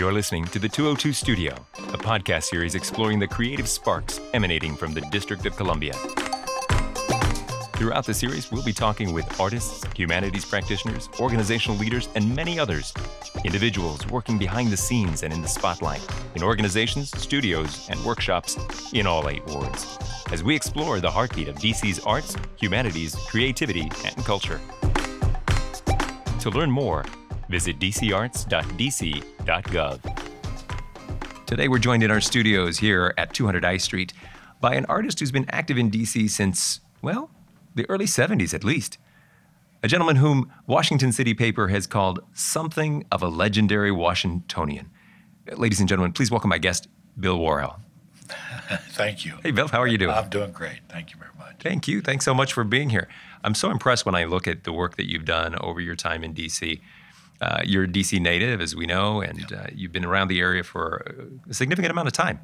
You're listening to the 202 Studio, a podcast series exploring the creative sparks emanating from the District of Columbia. Throughout the series, we'll be talking with artists, humanities practitioners, organizational leaders, and many others. Individuals working behind the scenes and in the spotlight, in organizations, studios, and workshops in all eight wards, as we explore the heartbeat of DC's arts, humanities, creativity, and culture. To learn more, visit dcarts.dc.gov. Today, we're joined in our studios here at 200 I Street by an artist who's been active in DC since, well, the early 70s at least. A gentleman whom Washington City Paper has called something of a legendary Washingtonian. Ladies and gentlemen, please welcome my guest, Bill Warrell. Thank you. Hey, Bill, how are you doing? I'm doing great. Thank you very much. Thank you. Thanks so much for being here. I'm so impressed when I look at the work that you've done over your time in DC. Uh, you're a DC native, as we know, and uh, you've been around the area for a significant amount of time.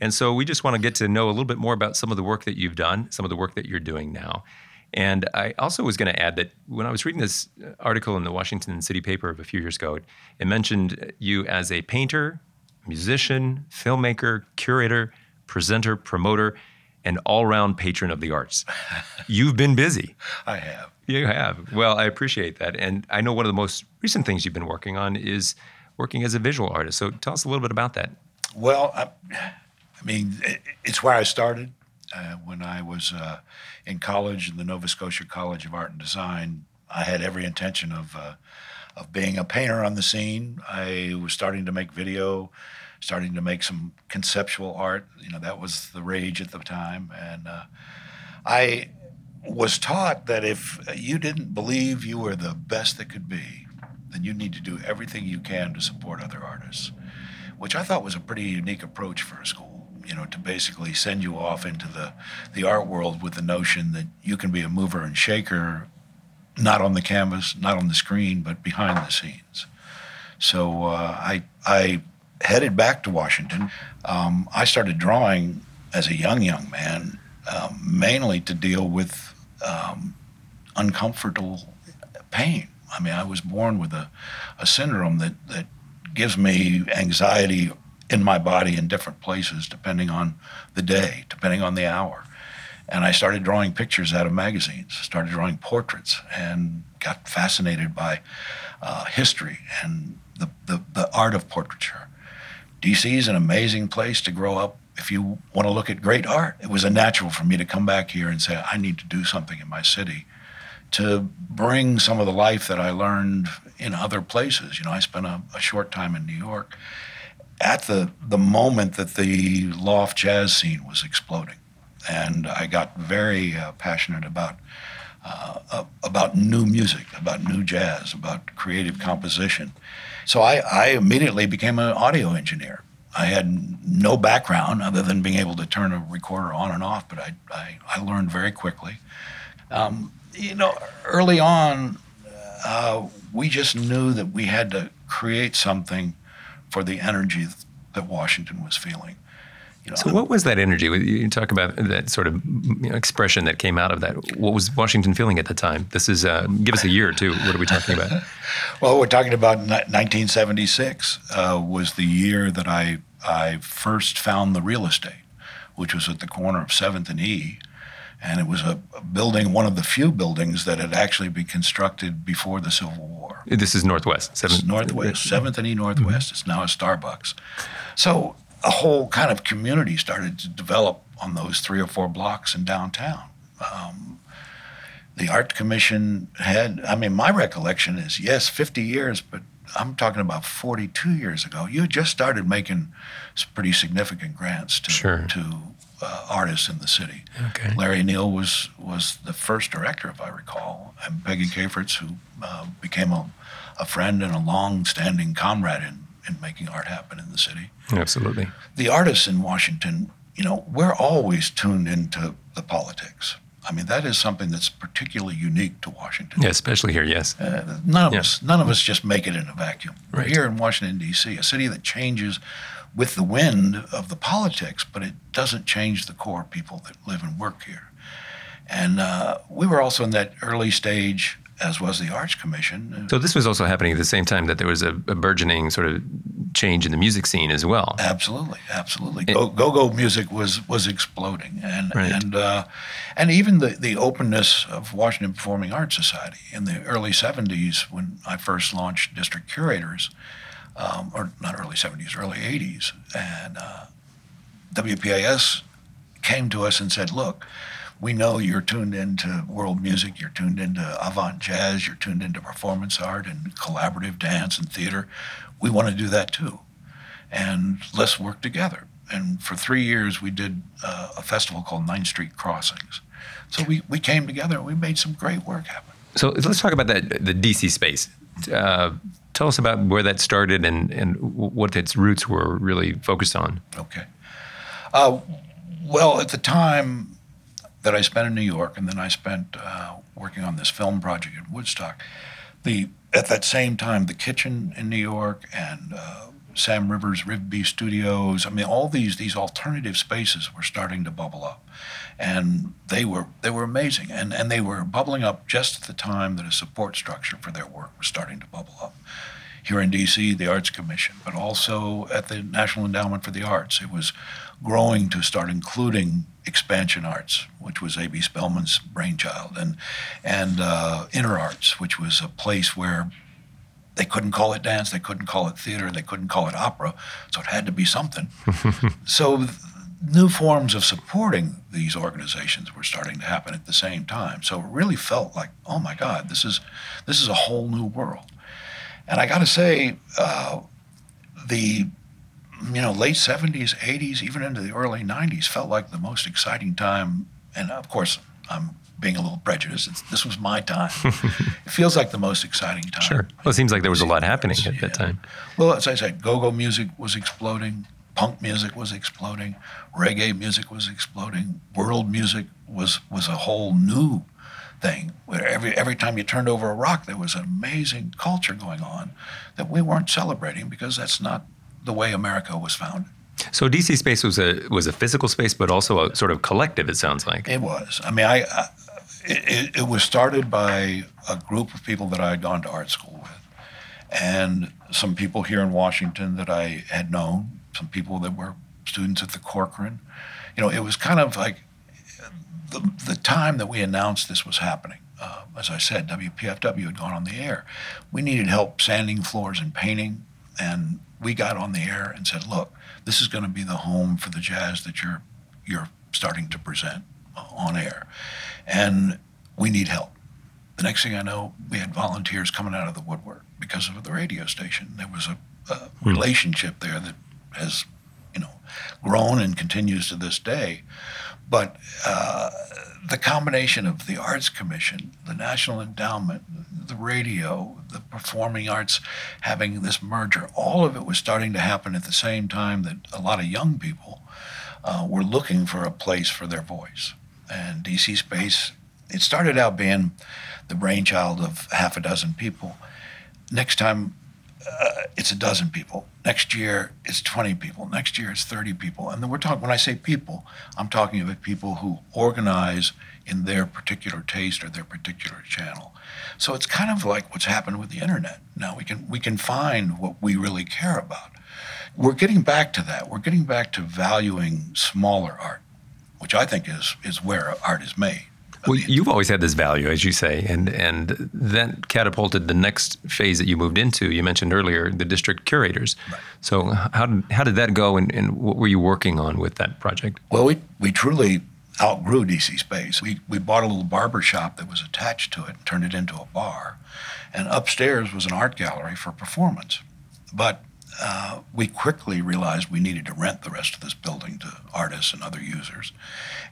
And so we just want to get to know a little bit more about some of the work that you've done, some of the work that you're doing now. And I also was going to add that when I was reading this article in the Washington City paper of a few years ago, it mentioned you as a painter, musician, filmmaker, curator, presenter, promoter, and all round patron of the arts. You've been busy. I have. You have. Well, I appreciate that. And I know one of the most recent things you've been working on is working as a visual artist. So tell us a little bit about that. Well, I, I mean, it, it's where I started uh, when I was uh, in college in the Nova Scotia College of Art and Design. I had every intention of uh, of being a painter on the scene. I was starting to make video, starting to make some conceptual art. You know, that was the rage at the time, and uh, I was taught that if you didn't believe you were the best that could be, then you need to do everything you can to support other artists, which I thought was a pretty unique approach for a school. You know, to basically send you off into the, the art world with the notion that you can be a mover and shaker, not on the canvas, not on the screen, but behind the scenes. So uh, I, I headed back to Washington. Um, I started drawing as a young, young man, um, mainly to deal with um, uncomfortable pain. I mean, I was born with a, a syndrome that, that gives me anxiety in my body in different places depending on the day, depending on the hour. And I started drawing pictures out of magazines, started drawing portraits, and got fascinated by uh, history and the, the, the art of portraiture. DC is an amazing place to grow up if you want to look at great art. It was a natural for me to come back here and say, I need to do something in my city to bring some of the life that I learned in other places. You know, I spent a, a short time in New York at the, the moment that the loft jazz scene was exploding. And I got very uh, passionate about uh, uh, about new music, about new jazz, about creative composition. So I, I immediately became an audio engineer. I had no background other than being able to turn a recorder on and off, but I, I, I learned very quickly. Um, you know, early on, uh, we just knew that we had to create something for the energy that Washington was feeling. You know, so, what was that energy? You talk about that sort of you know, expression that came out of that. What was Washington feeling at the time? This is uh, give us a year or two. What are we talking about? well, we're talking about 1976 uh, was the year that I I first found the real estate, which was at the corner of Seventh and E, and it was a, a building, one of the few buildings that had actually been constructed before the Civil War. This is Northwest, Seventh Northwest, Seventh and E Northwest. Mm-hmm. It's now a Starbucks. So a whole kind of community started to develop on those three or four blocks in downtown. Um, the art commission had, I mean, my recollection is yes, 50 years, but I'm talking about 42 years ago. You just started making pretty significant grants to, sure. to uh, artists in the city. Okay. Larry Neal was was the first director, if I recall, and Peggy Cafritz, who uh, became a, a friend and a long-standing comrade in, in making art happen in the city. Absolutely. The artists in Washington, you know, we're always tuned into the politics. I mean, that is something that's particularly unique to Washington. Yeah, especially here. Yes. Uh, none of us, none of us just make it in a vacuum. Right. We're here in Washington D.C., a city that changes with the wind of the politics, but it doesn't change the core people that live and work here. And uh, we were also in that early stage as was the Arts Commission. So this was also happening at the same time that there was a, a burgeoning sort of change in the music scene as well. Absolutely, absolutely. Go go music was was exploding, and Right. and uh, and even the the openness of Washington Performing Arts Society in the early '70s when I first launched District Curators, um, or not early '70s, early '80s, and uh, WPAS came to us and said, "Look, we know you're tuned into world music, you're tuned into avant jazz, you're tuned into performance art and collaborative dance and theater. We want to do that too, and let's work together." And for three years, we did uh, a festival called Ninth Street Crossings. So we, we came together and we made some great work happen. So let's talk about that the DC space. Uh, tell us about where that started and, and what its roots were really focused on. Okay. Uh, well, at the time that I spent in New York, and then I spent uh, working on this film project in Woodstock, the at that same time, the kitchen in New York and uh, Sam Rivers Rivbea Studios. I mean, all these these alternative spaces were starting to bubble up, and they were they were amazing, and and they were bubbling up just at the time that a support structure for their work was starting to bubble up here in DC, the Arts Commission, but also at the National Endowment for the Arts. It was growing to start including expansion arts, which was A.B. Spellman's brainchild, and and uh, Inter-Arts, which was a place where they couldn't call it dance, they couldn't call it theater, they couldn't call it opera, so it had to be something. so new forms of supporting these organizations were starting to happen at the same time. So it really felt like, oh my God, this is this is a whole new world. And I got to say, uh, the you know late 70s, 80s, even into the early 90s felt like the most exciting time. And of course, I'm being a little prejudiced. It's, this was my time. it feels like the most exciting time. Sure. Well, it seems like there was a lot happening at that time. Well, as I said, go-go music was exploding, punk music was exploding, reggae music was exploding, world music was was a whole new thing. Where every every time you turned over a rock, there was an amazing culture going on that we weren't celebrating because that's not the way America was founded. So DC space was a was a physical space, but also a sort of collective. It sounds like. It was. I mean, I, I it, it- it was started by a group of people that I had gone to art school with, and some people here in Washington that I had known, some people that were students at the Corcoran. You know, it was kind of like the the time that we announced this was happening. Uh, as I said, WPFW had gone on the air. We needed help sanding floors and painting, and we got on the air and said, "Look, this is going to be the home for the jazz that you're you're starting to present uh, on air, and we need help." The next thing I know, we had volunteers coming out of the woodwork because of the radio station. There was a, a relationship there that has, you know, grown and continues to this day. But uh, the combination of the Arts Commission, the National Endowment, the radio, the performing arts having this merger, all of it was starting to happen at the same time that a lot of young people uh, were looking for a place for their voice. And DC Space, it started out being the brainchild of half a dozen people. Next time, uh, it's a dozen people. Next year, it's 20 people. Next year, it's 30 people. And then we're talking, when I say people, I'm talking about people who organize in their particular taste or their particular channel. So it's kind of like what's happened with the internet. Now we can we can find what we really care about. We're getting back to that. We're getting back to valuing smaller art, which I think is is where art is made. Well, you've always had this value, as you say, and and that catapulted the next phase that you moved into. You mentioned earlier the district curators. So how did how did that go, and, and what were you working on with that project? Well, we, we truly outgrew DC Space. We, we bought a little barber shop that was attached to it and turned it into a bar. And upstairs was an art gallery for performance. But uh, we quickly realized we needed to rent the rest of this building to artists and other users.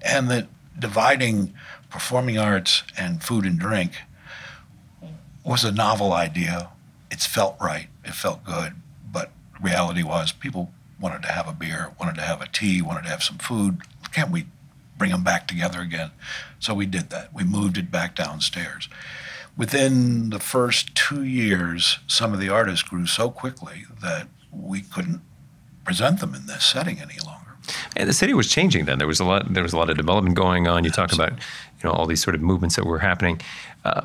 And that dividing performing arts and food and drink was a novel idea. It felt right. It felt good. But reality was people wanted to have a beer, wanted to have a tea, wanted to have some food. Can't we bring them back together again? So we did that. We moved it back downstairs. Within the first two years, some of the artists grew so quickly that we couldn't present them in this setting any longer. And the city was changing then. There was a lot. There was a lot of development going on. You talk about, you know, all these sort of movements that were happening. Uh,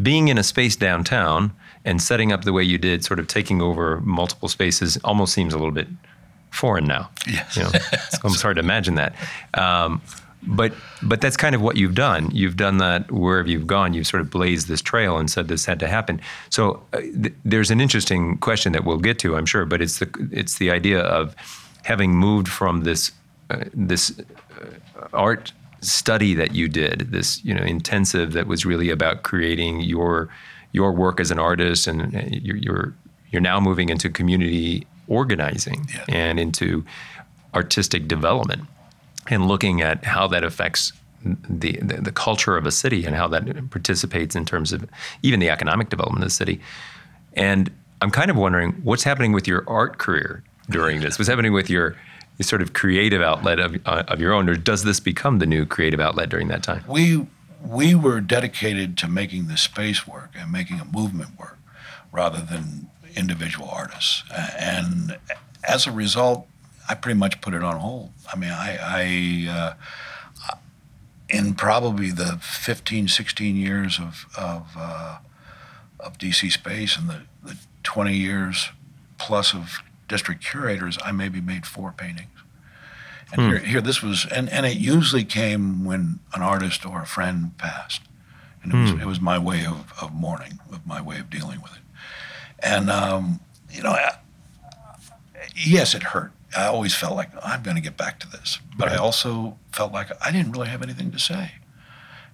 being in a space downtown and setting up the way you did, sort of taking over multiple spaces, almost seems a little bit foreign now. Yes. You know, it's almost hard to imagine that. Um, but but that's kind of what you've done. You've done that wherever you've gone. You've sort of blazed this trail and said this had to happen. So uh, th- there's an interesting question that we'll get to, I'm sure. But it's the it's the idea of having moved from this uh, this uh, art study that you did, this you know intensive that was really about creating your your work as an artist, and uh, you're you're, you're now moving into community organizing Yeah. and into artistic development and looking at how that affects the, the the culture of a city and how that participates in terms of even the economic development of the city. And I'm kind of wondering what's happening with your art career during this. What's happening with your, sort of creative outlet of, uh, of your own, or does this become the new creative outlet during that time? we we were dedicated to making the space work and making a movement work rather than individual artists and as a result i pretty much put it on hold i mean i, I uh, in probably the 15 16 years of of, uh, of dc space and the, the 20 years plus of district curators i maybe made four paintings and here, here, this was, and, and it usually came when an artist or a friend passed. And it was, it was my way of, of mourning, of my way of dealing with it. And, um, you know, I, yes, it hurt. I always felt like I'm going to get back to this. But I also felt like I didn't really have anything to say.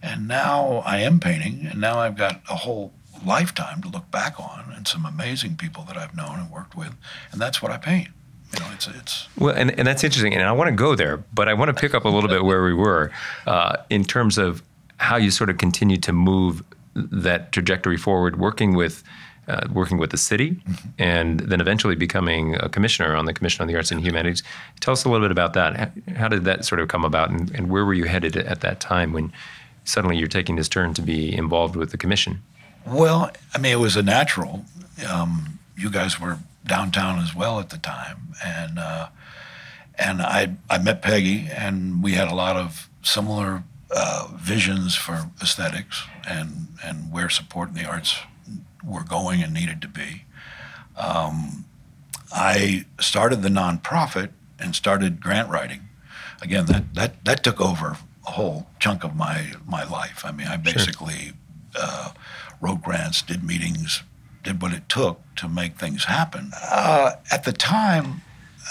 And now I am painting, and now I've got a whole lifetime to look back on and some amazing people that I've known and worked with. And that's what I paint. You know, it's, it's, Well, and, and that's interesting, and I want to go there, but I want to pick up a little bit where we were uh, in terms of how you sort of continued to move that trajectory forward, working with uh, working with the city, and then eventually becoming a commissioner on the Commission on the Arts and Humanities. Tell us a little bit about that. How, how did that sort of come about, and, and where were you headed at that time when suddenly you're taking this turn to be involved with the commission? Well, I mean, it was a natural. Um, you guys were downtown as well at the time, and uh, and I I met Peggy, and we had a lot of similar uh, visions for aesthetics and and where support in the arts were going and needed to be. Um, I started the nonprofit and started grant writing. Again, that that that took over a whole chunk of my my life. I mean, I basically uh, wrote grants, did meetings, did what it took to make things happen. Uh, at the time,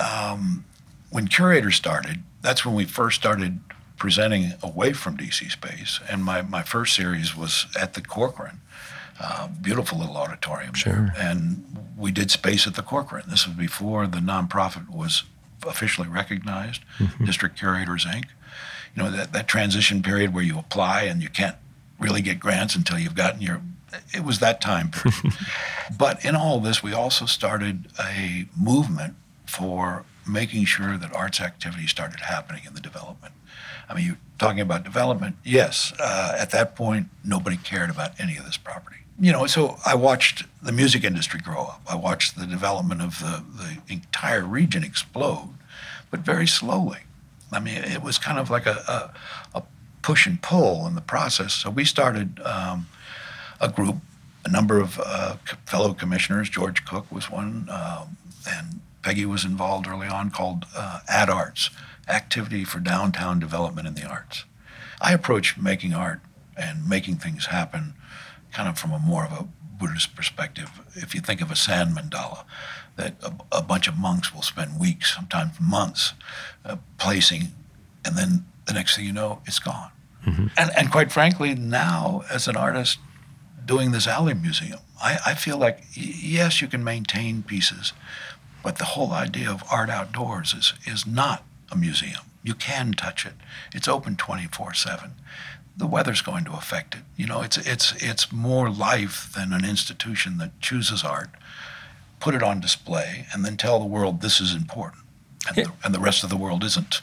um, when Curator started, that's when we first started presenting away from DC Space. And my, my first series was at the Corcoran, uh, beautiful little auditorium. Sure. And we did space at the Corcoran. This was before the nonprofit was officially recognized, District Curators Inc. You know, that, that transition period where you apply and you can't really get grants until you've gotten your it was that time period. but in all this, we also started a movement for making sure that arts activities started happening in the development. I mean, you're talking about development. Yes, uh, at that point, nobody cared about any of this property. You know, so I watched the music industry grow up. I watched the development of the, the entire region explode, but very slowly. I mean, it was kind of like a, a, a push and pull in the process. So we started um, a group, a number of uh, fellow commissioners. George Cook was one, um, and Peggy was involved early on, called uh, Ad Arts, Activity for Downtown Development in the Arts. I approach making art and making things happen kind of from a more of a Buddhist perspective. If you think of a sand mandala, that a, a bunch of monks will spend weeks, sometimes months, uh, placing, and then the next thing you know, it's gone. And, and quite frankly, now as an artist doing this alley museum, I, I feel like yes, you can maintain pieces, but the whole idea of art outdoors is is not a museum. You can touch it. It's open 24/7. The weather's going to affect it. You know, it's it's it's more life than an institution that chooses art, put it on display, and then tell the world this is important, and, the, and the rest of the world isn't.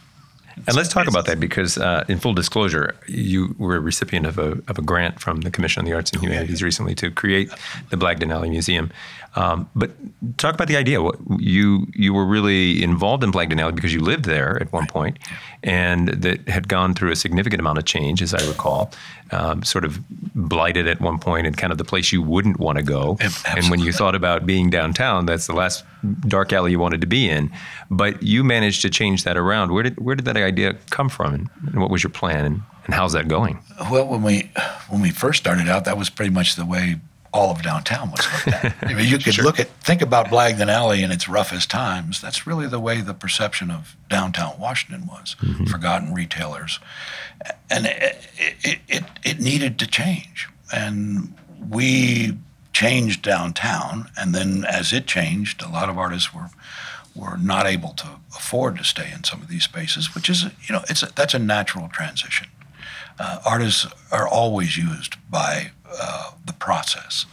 And let's talk about that because, uh, in full disclosure, you were a recipient of a, of a grant from the Commission on the Arts and Humanities recently to create the Blagden Alley Museum. Um, but talk about the idea. You you were really involved in Blagden Alley because you lived there at one point, and that had gone through a significant amount of change, as I recall. Um, sort of blighted at one point, and kind of the place you wouldn't want to go. And when you thought about being downtown, that's the last dark alley you wanted to be in. But you managed to change that around. Where did where did that idea come from, and, and what was your plan, and, and how's that going? Well, when we when we first started out, that was pretty much the way all of downtown was looked at. I mean, you could sure. look at think about Blagden Alley in its roughest times. That's really the way the perception of downtown Washington was. Mm-hmm. Forgotten retailers, and it, it, it, it needed to change. And we changed downtown, and then as it changed, a lot of artists were were not able to afford to stay in some of these spaces, which is you know it's a, that's a natural transition. Uh, artists are always used by uh, the process.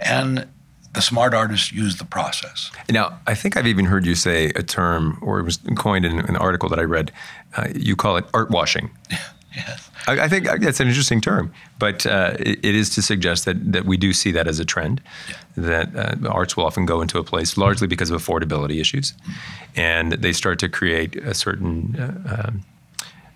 And the smart artists use the process. Now, I think I've even heard you say a term, or it was coined in an article that I read. Uh, you call it art washing. yes. I, I, think that's an interesting term, but uh, it, it is to suggest that, that we do see that as a trend, yeah. that uh, arts will often go into a place largely because of affordability issues, mm-hmm. and they start to create a certain uh, um,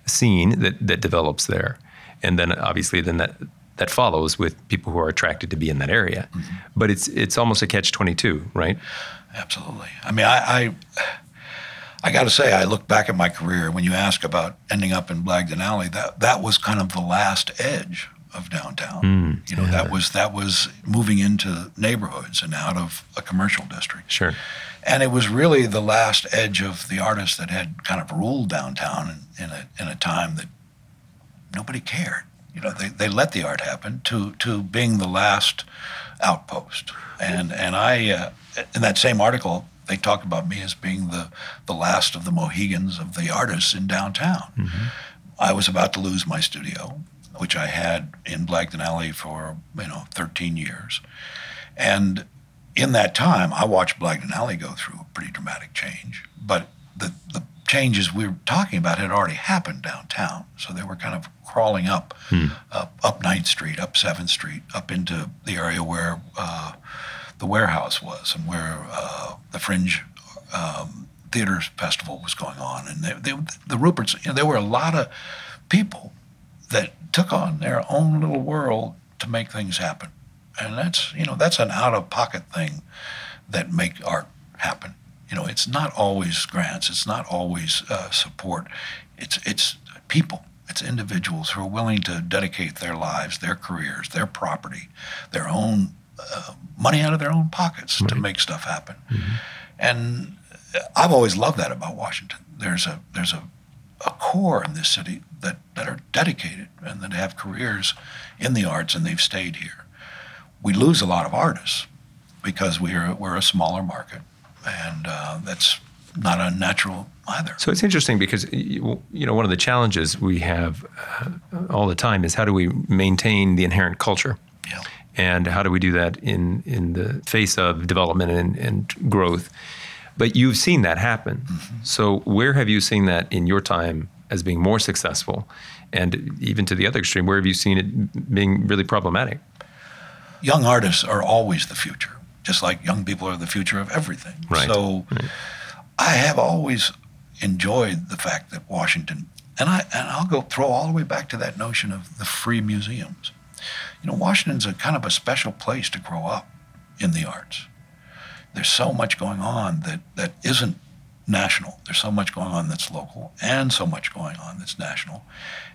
scene that, that develops there. And then obviously, then that that follows with people who are attracted to be in that area. Mm-hmm. But it's it's almost a catch twenty two, right? Absolutely. I mean, I. I, I got to say, I look back at my career. When you ask about ending up in Blagden Alley, that that was kind of the last edge of downtown. Mm, you know, yeah. that was that was moving into neighborhoods and out of a commercial district. Sure. And it was really the last edge of the artists that had kind of ruled downtown in, in a in a time that nobody cared you know, they, they let the art happen to, to being the last outpost. And, and I, uh, in that same article, they talk about me as being the, the last of the Mohegans of the artists in downtown. Mm-hmm. I was about to lose my studio, which I had in Blagden Alley for, you know, 13 years. And in that time, I watched Blagden Alley go through a pretty dramatic change. But the, the changes we were talking about had already happened downtown. So they were kind of crawling up, hmm. up, up 9th Street, up 7th Street, up into the area where uh, the warehouse was and where uh, the Fringe um, Theater Festival was going on. And they, they, the Ruperts, you know, there were a lot of people that took on their own little world to make things happen. And that's, you know, that's an out of pocket thing that make art happen. Know, it's not always grants. It's not always uh, support. It's it's people. It's individuals who are willing to dedicate their lives, their careers, their property, their own uh, money out of their own pockets right. to make stuff happen. Mm-hmm. And I've always loved that about Washington. There's a there's a, a core in this city that, that are dedicated and that have careers in the arts and they've stayed here. We lose a lot of artists because we're we're a smaller market and uh, that's not unnatural either. So it's interesting because you know one of the challenges we have uh, all the time is how do we maintain the inherent culture, yeah. and how do we do that in in the face of development and, and growth. But you've seen that happen. Mm-hmm. So where have you seen that in your time as being more successful, and even to the other extreme, where have you seen it being really problematic? Young artists are always the future just like young people are the future of everything. Right. So right. I have always enjoyed the fact that Washington, and I and I'll go throw all the way back to that notion of the free museums. You know, Washington's a kind of a special place to grow up in the arts. There's so much going on that that isn't national. There's so much going on that's local, and so much going on that's national,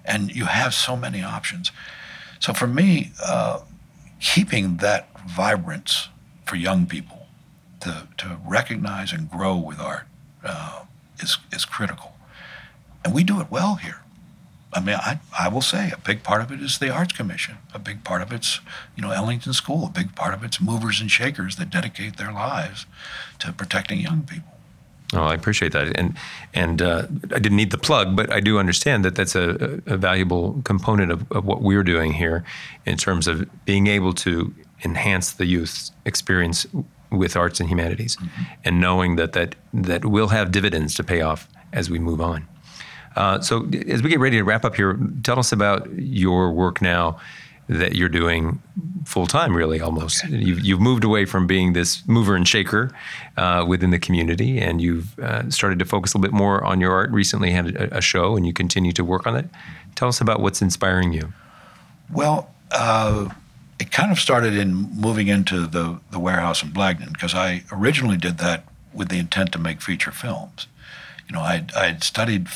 and you have so many options. So for me, uh, keeping that vibrance for young people to, to recognize and grow with art uh, is, is critical. And we do it well here. I mean, I, I will say a big part of it is the Arts Commission. A big part of it's, you know, Ellington School. A big part of it's movers and shakers that dedicate their lives to protecting young people. Oh, I appreciate that, and and uh, I didn't need the plug, but I do understand that that's a, a valuable component of, of, what we're doing here, in terms of being able to enhance the youth's experience with arts and humanities, mm-hmm. and knowing that that that will have dividends to pay off as we move on. Uh, so, as we get ready to wrap up here, tell us about your work now that you're doing full time, really almost. Okay. You've, you've, moved away from being this mover and shaker uh, within the community, and you've uh, started to focus a little bit more on your art. Recently, had a, a, show, and you continue to work on it. Tell us about what's inspiring you. Well, uh, kind of started in moving into the the warehouse in Blagden because I originally did that with the intent to make feature films. You know, I had studied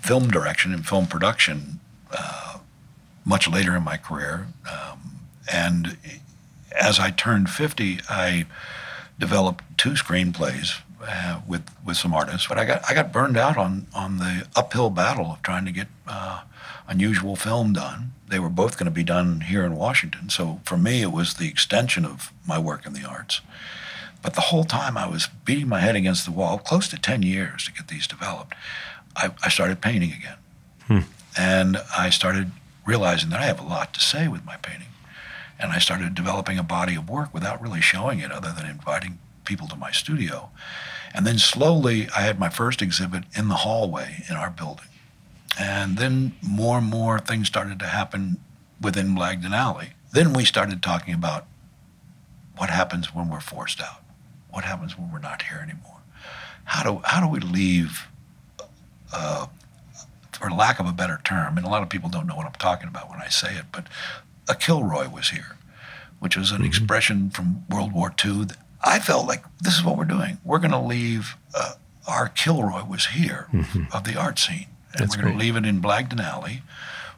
film direction and film production uh, much later in my career. Um, and as I turned 50, I developed two screenplays uh, with with some artists, but I got I got burned out on on the uphill battle of trying to get uh, unusual film done. They were both going to be done here in Washington, so for me it was the extension of my work in the arts. But the whole time I was beating my head against the wall, close to ten years to get these developed. I, I started painting again, hmm. and I started realizing that I have a lot to say with my painting. And I started developing a body of work without really showing it, other than inviting people to my studio. And then slowly, I had my first exhibit in the hallway in our building. And then more and more things started to happen within Blagden Alley. Then we started talking about what happens when we're forced out. What happens when we're not here anymore? How do how do we leave uh, for lack of a better term, and a lot of people don't know what I'm talking about when I say it, but a Kilroy was here, which was an mm-hmm. expression from World War II. I felt like this is what we're doing. We're going to leave uh, our Kilroy was here mm-hmm. of the art scene, and That's we're going to leave it in Blagden Alley,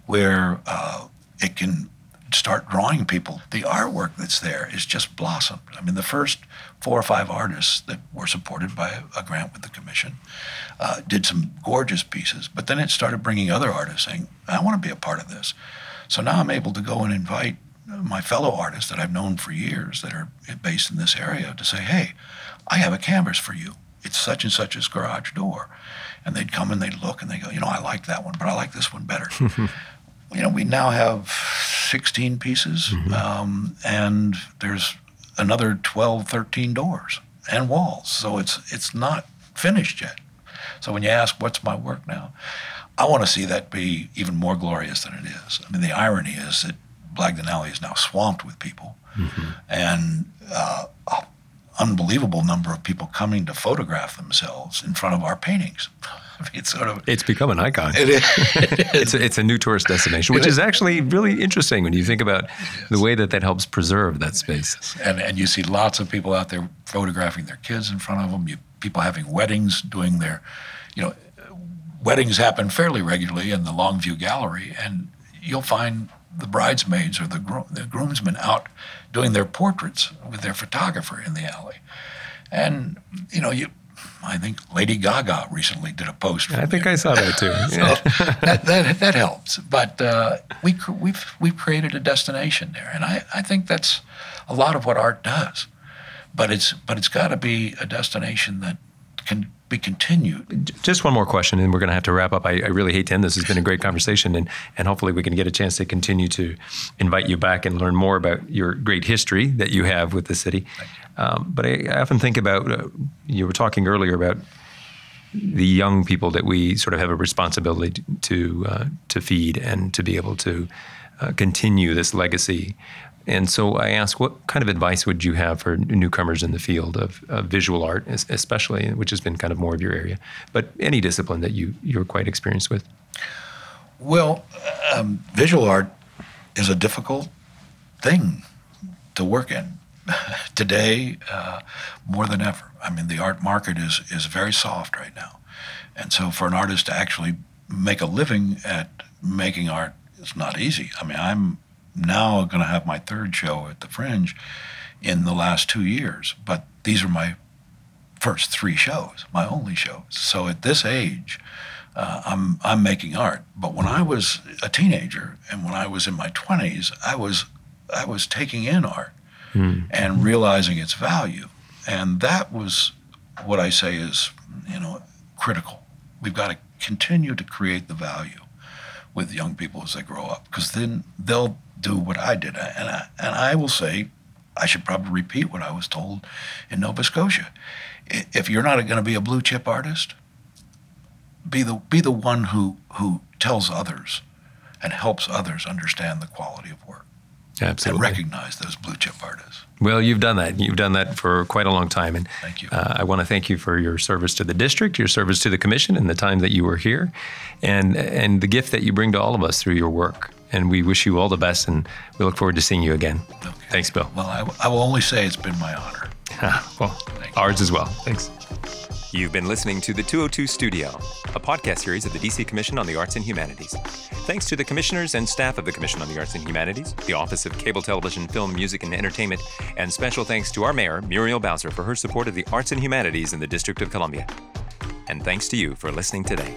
where uh, it can start drawing people. The artwork that's there is just blossomed. I mean, the first four or five artists that were supported by a, grant with the commission uh, did some gorgeous pieces, but then it started bringing other artists saying, I want to be a part of this. So now I'm able to go and invite my fellow artists that I've known for years that are based in this area to say, hey, I have a canvas for you. It's such and such as garage door. And they'd come and they'd look and they go, you know, I like that one, but I like this one better. you know, we now have 16 pieces, mm-hmm. um, and there's another 12, 13 doors and walls. So it's it's not finished yet. So when you ask, what's my work now? I want to see that be even more glorious than it is. I mean, the irony is that Blagden Alley is now swamped with people, mm-hmm. and uh, unbelievable number of people coming to photograph themselves in front of our paintings. it's sort of it's become an icon. It is. it's, a, it's a new tourist destination, which is. is actually really interesting when you think about the way that that helps preserve that space. And and you see lots of people out there photographing their kids in front of them. You people having weddings, doing their, you know, weddings happen fairly regularly in the Longview Gallery, and you'll find the bridesmaids or the, gro- the groomsmen out doing their portraits with their photographer in the alley. And you know, you I think Lady Gaga recently did a post. I think there. I saw that too. Yeah. so that, that, that, helps. But uh, we, we've, we've created a destination there. And I, I think that's a lot of what art does. But it's, but it's got to be a destination that can be continued. Just one more question, and we're going to have to wrap up. I, I, really hate to end this. It's been a great conversation, and, and hopefully we can get a chance to continue to invite you back and learn more about your great history that you have with the city. Um, but I, I, often think about, uh, you were talking earlier about the young people that we sort of have a responsibility to, uh, to feed and to be able to uh, continue this legacy and so I asked, what kind of advice would you have for newcomers in the field of, of visual art, especially, which has been kind of more of your area, but any discipline that you, you're quite experienced with? Well, um, visual art is a difficult thing to work in today uh, more than ever. I mean, the art market is, is very soft right now. And so for an artist to actually make a living at making art is not easy. I mean, I'm now going to have my third show at the Fringe in the last two years. But these are my first three shows, my only shows. So at this age, uh, I'm I'm making art. But when I was a teenager and when I was in my 20s, I was I was taking in art mm. and realizing its value, and that was what I say is you know critical. We've got to continue to create the value with young people as they grow up because then they'll do what I did. And I, and I will say, I should probably repeat what I was told in Nova Scotia. If you're not going to be a blue chip artist, be the be the one who who tells others and helps others understand the quality of work and recognize those blue chip artists. Well, you've done that. You've done that for quite a long time. And Thank you. Uh, I want to thank you for your service to the district, your service to the commission, and the time that you were here, and and the gift that you bring to all of us through your work. And we wish you all the best, and we look forward to seeing you again. Okay. Thanks, Bill. Well, I, I will only say it's been my honor. well, Thank you. ours as well. Thanks. You've been listening to the 202 Studio, a podcast series of the DC Commission on the Arts and Humanities. Thanks to the commissioners and staff of the Commission on the Arts and Humanities, the Office of Cable Television, Film, Music, and Entertainment, and special thanks to our mayor, Muriel Bowser, for her support of the arts and humanities in the District of Columbia. And thanks to you for listening today.